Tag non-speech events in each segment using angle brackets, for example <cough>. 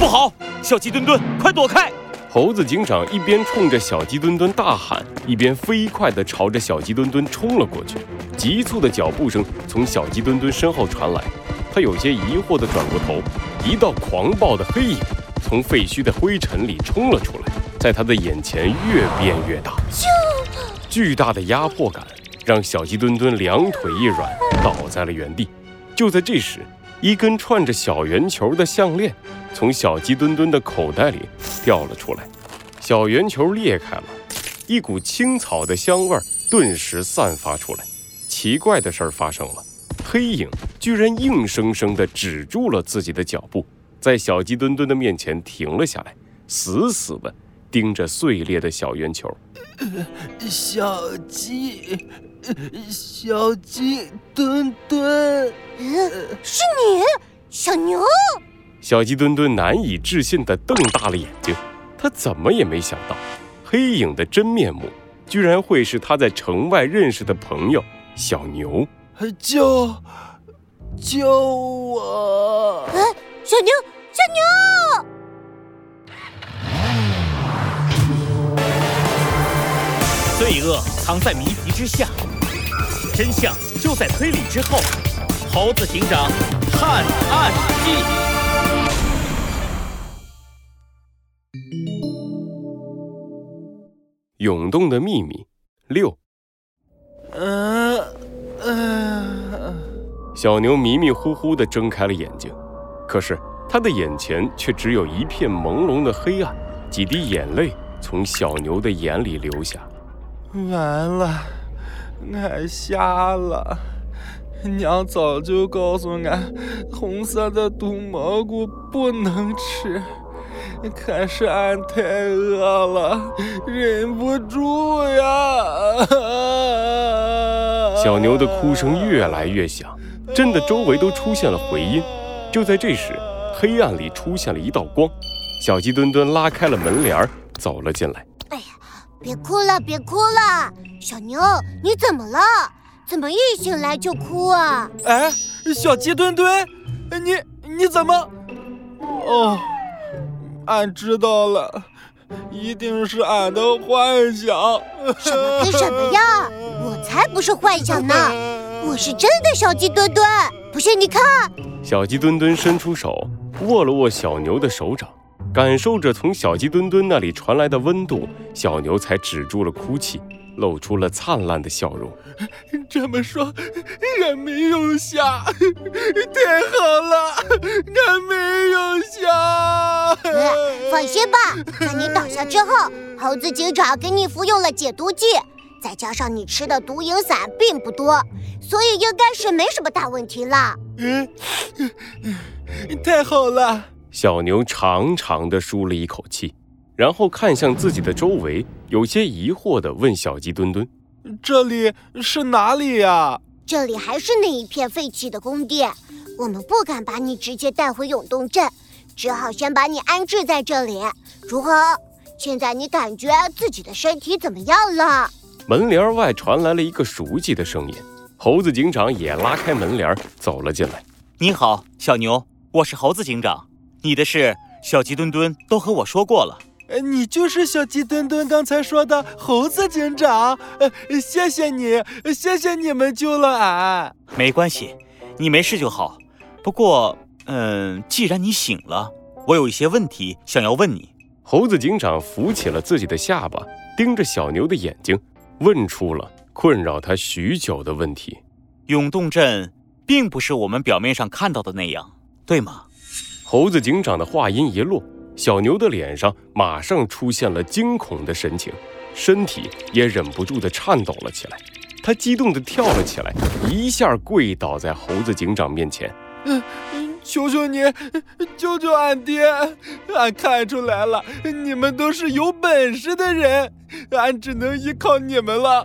不好！小鸡墩墩，快躲开！猴子警长一边冲着小鸡墩墩大喊，一边飞快地朝着小鸡墩墩冲了过去。急促的脚步声从小鸡墩墩身后传来，他有些疑惑地转过头，一道狂暴的黑影从废墟的灰尘里冲了出来，在他的眼前越变越大。巨大的压迫感让小鸡墩墩两腿一软，倒在了原地。就在这时，一根串着小圆球的项链从小鸡墩墩的口袋里掉了出来，小圆球裂开了，一股青草的香味顿时散发出来。奇怪的事儿发生了，黑影居然硬生生地止住了自己的脚步，在小鸡墩墩的面前停了下来，死死地盯着碎裂的小圆球。小鸡，小鸡墩墩，嗯，是你，小牛。小鸡墩墩难以置信地瞪大了眼睛，他怎么也没想到，黑影的真面目居然会是他在城外认识的朋友小牛。救，救我！哎，小牛，小牛！罪恶藏在谜题之下，真相就在推理之后。猴子警长探案记：涌动的秘密六。嗯嗯。小牛迷迷糊糊的睁开了眼睛，可是他的眼前却只有一片朦胧的黑暗，几滴眼泪从小牛的眼里流下。完了，俺瞎了。娘早就告诉俺，红色的毒蘑菇不能吃，可是俺太饿了，忍不住呀！小牛的哭声越来越响，震得周围都出现了回音。就在这时，黑暗里出现了一道光，小鸡墩墩拉开了门帘，走了进来。别哭了，别哭了，小牛，你怎么了？怎么一醒来就哭啊？哎，小鸡墩墩，你你怎么？哦，俺知道了，一定是俺的幻想。什么跟什么呀？我才不是幻想呢，我是真的小鸡墩墩。不信你看。小鸡墩墩伸出手，握了握小牛的手掌。感受着从小鸡墩墩那里传来的温度，小牛才止住了哭泣，露出了灿烂的笑容。这么说，俺没有瞎，<laughs> 太好了，俺没有瞎。放心吧，在你倒下之后，猴子警长给你服用了解毒剂，再加上你吃的毒蝇散并不多，所以应该是没什么大问题了。嗯，<laughs> 太好了。小牛长长的舒了一口气，然后看向自己的周围，有些疑惑的问小鸡墩墩：“这里是哪里呀？”“这里还是那一片废弃的宫殿，我们不敢把你直接带回永动镇，只好先把你安置在这里。如何？现在你感觉自己的身体怎么样了？”门帘外传来了一个熟悉的声音，猴子警长也拉开门帘走了进来。“你好，小牛，我是猴子警长。”你的事，小鸡墩墩都和我说过了。呃，你就是小鸡墩墩刚才说的猴子警长。呃，谢谢你，谢谢你们救了俺。没关系，你没事就好。不过，嗯，既然你醒了，我有一些问题想要问你。猴子警长扶起了自己的下巴，盯着小牛的眼睛，问出了困扰他许久的问题。永动镇并不是我们表面上看到的那样，对吗？猴子警长的话音一落，小牛的脸上马上出现了惊恐的神情，身体也忍不住的颤抖了起来。他激动的跳了起来，一下跪倒在猴子警长面前：“嗯，求求你，救救俺爹！俺看出来了，你们都是有本事的人，俺只能依靠你们了。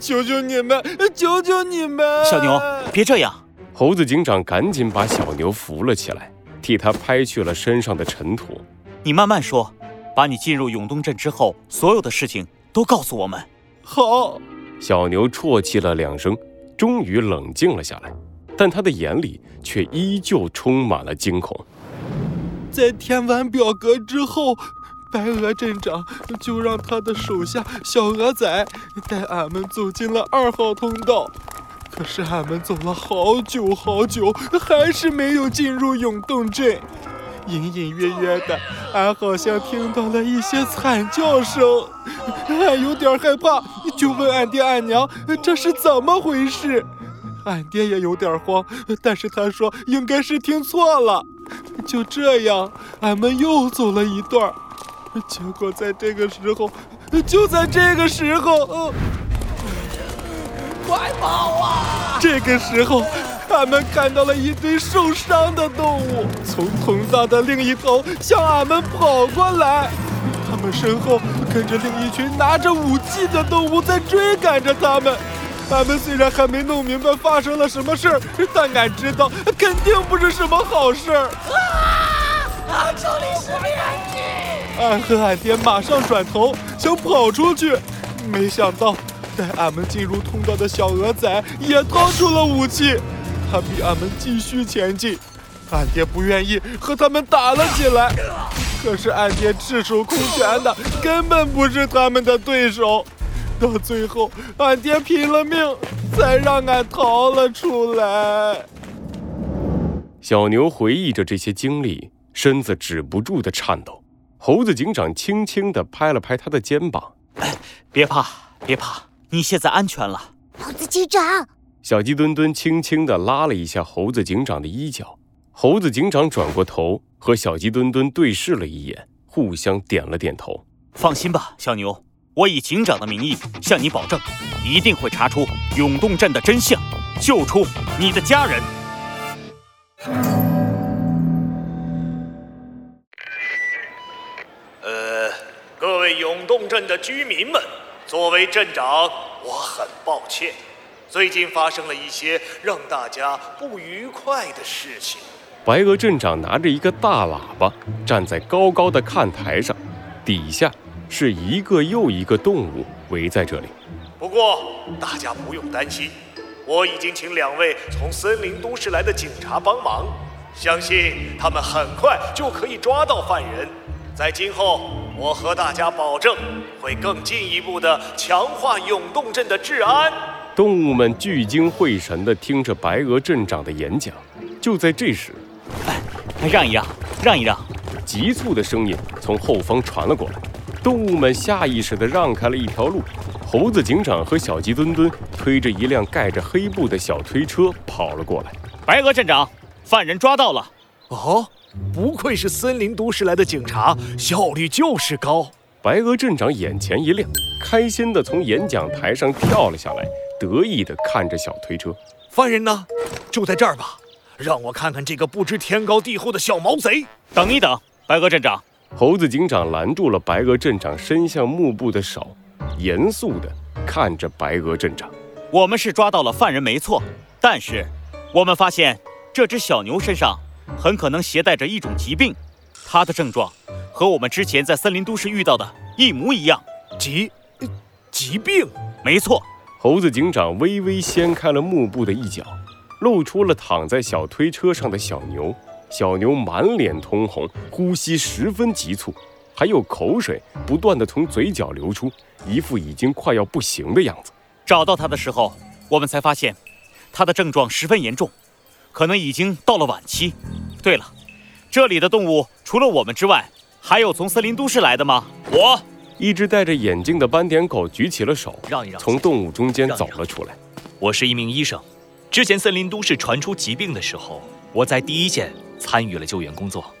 求求你们，求求你们！”小牛，别这样！猴子警长赶紧把小牛扶了起来。替他拍去了身上的尘土。你慢慢说，把你进入永东镇之后所有的事情都告诉我们。好。小牛啜泣了两声，终于冷静了下来，但他的眼里却依旧充满了惊恐。在填完表格之后，白鹅镇长就让他的手下小鹅仔带俺们走进了二号通道。可是俺们走了好久好久，还是没有进入永动镇。隐隐约约的，俺好像听到了一些惨叫声，俺有点害怕，就问俺爹俺娘这是怎么回事。俺爹也有点慌，但是他说应该是听错了。就这样，俺们又走了一段，结果在这个时候，就在这个时候，快跑啊！这个时候，俺们看到了一堆受伤的动物从通道的另一头向俺们跑过来，他们身后跟着另一群拿着武器的动物在追赶着他们。俺们虽然还没弄明白发生了什么事儿，但俺知道肯定不是什么好事儿。啊！这里是灭地！俺和俺爹马上转头想跑出去，没想到带俺们进入通道的小鹅仔也掏出了武器，他逼俺们继续前进。俺爹不愿意和他们打了起来，可是俺爹赤手空拳的，根本不是他们的对手。到最后，俺爹拼了命才让俺逃了出来。小牛回忆着这些经历，身子止不住的颤抖。猴子警长轻轻地拍了拍他的肩膀：“别怕，别怕，你现在安全了。”猴子警长，小鸡墩墩轻轻地拉了一下猴子警长的衣角。猴子警长转过头，和小鸡墩墩对视了一眼，互相点了点头。放心吧，小牛。我以警长的名义向你保证，一定会查出永动镇的真相，救出你的家人。呃，各位永动镇的居民们，作为镇长，我很抱歉，最近发生了一些让大家不愉快的事情。白鹅镇长拿着一个大喇叭，站在高高的看台上，底下。是一个又一个动物围在这里。不过大家不用担心，我已经请两位从森林都市来的警察帮忙，相信他们很快就可以抓到犯人。在今后，我和大家保证，会更进一步的强化永动镇的治安。动物们聚精会神地听着白鹅镇长的演讲。就在这时，哎，让一让，让一让！急促的声音从后方传了过来。动物们下意识地让开了一条路，猴子警长和小鸡墩墩推着一辆盖着黑布的小推车跑了过来。白鹅镇长，犯人抓到了！哦，不愧是森林都市来的警察，效率就是高。白鹅镇长眼前一亮，开心地从演讲台上跳了下来，得意地看着小推车。犯人呢？就在这儿吧，让我看看这个不知天高地厚的小毛贼。等一等，白鹅镇长。猴子警长拦住了白鹅镇长伸向幕布的手，严肃地看着白鹅镇长：“我们是抓到了犯人，没错，但是我们发现这只小牛身上很可能携带着一种疾病，它的症状和我们之前在森林都市遇到的一模一样。疾，疾病？没错。”猴子警长微微掀开了幕布的一角，露出了躺在小推车上的小牛。小牛满脸通红，呼吸十分急促，还有口水不断的从嘴角流出，一副已经快要不行的样子。找到它的时候，我们才发现，它的症状十分严重，可能已经到了晚期。对了，这里的动物除了我们之外，还有从森林都市来的吗？我，一只戴着眼镜的斑点狗举起了手，让一让，从动物中间走了出来。我是一名医生，之前森林都市传出疾病的时候，我在第一线。参与了救援工作，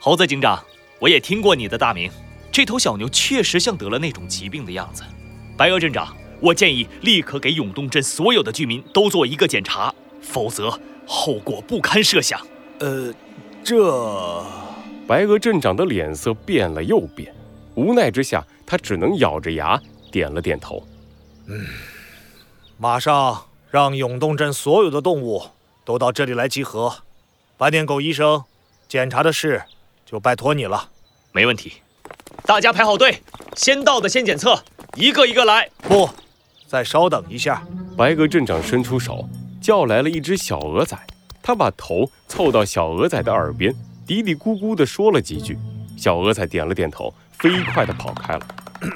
猴子警长，我也听过你的大名。这头小牛确实像得了那种疾病的样子。白鹅镇长，我建议立刻给永东镇所有的居民都做一个检查，否则后果不堪设想。呃，这……白鹅镇长的脸色变了又变，无奈之下，他只能咬着牙点了点头。嗯，马上让永动镇所有的动物都到这里来集合。斑点狗医生，检查的事就拜托你了。没问题，大家排好队，先到的先检测，一个一个来。不，再稍等一下。白鹅镇长伸出手，叫来了一只小鹅仔。他把头凑到小鹅仔的耳边，嘀嘀咕咕地说了几句，小鹅仔点了点头，飞快地跑开了。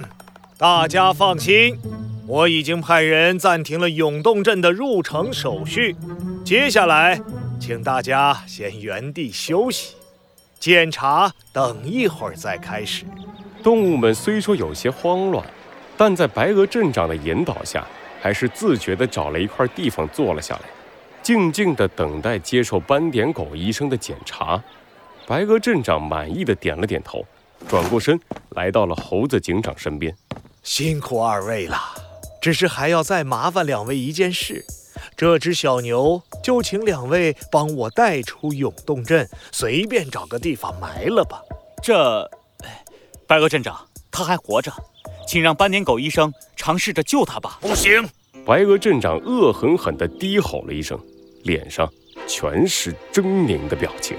<clears throat> 大家放心，我已经派人暂停了永动镇的入城手续。接下来，请大家先原地休息，检查等一会儿再开始。动物们虽说有些慌乱，但在白鹅镇长的引导下，还是自觉地找了一块地方坐了下来，静静地等待接受斑点狗医生的检查。白鹅镇长满意的点了点头，转过身来到了猴子警长身边。辛苦二位了，只是还要再麻烦两位一件事。这只小牛就请两位帮我带出永动镇，随便找个地方埋了吧。这，白鹅镇长，他还活着，请让斑点狗医生尝试着救他吧。不行！白鹅镇长恶狠狠地低吼了一声，脸上全是狰狞的表情。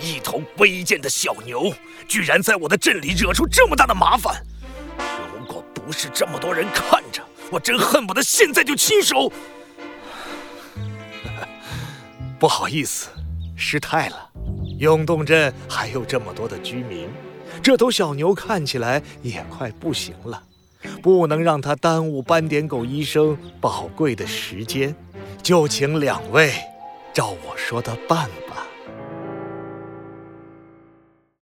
一头卑贱的小牛，居然在我的镇里惹出这么大的麻烦！如果不是这么多人看着，我真恨不得现在就亲手…… <laughs> 不好意思，失态了。永动镇还有这么多的居民，这头小牛看起来也快不行了，不能让它耽误斑点狗医生宝贵的时间，就请两位照我说的办吧。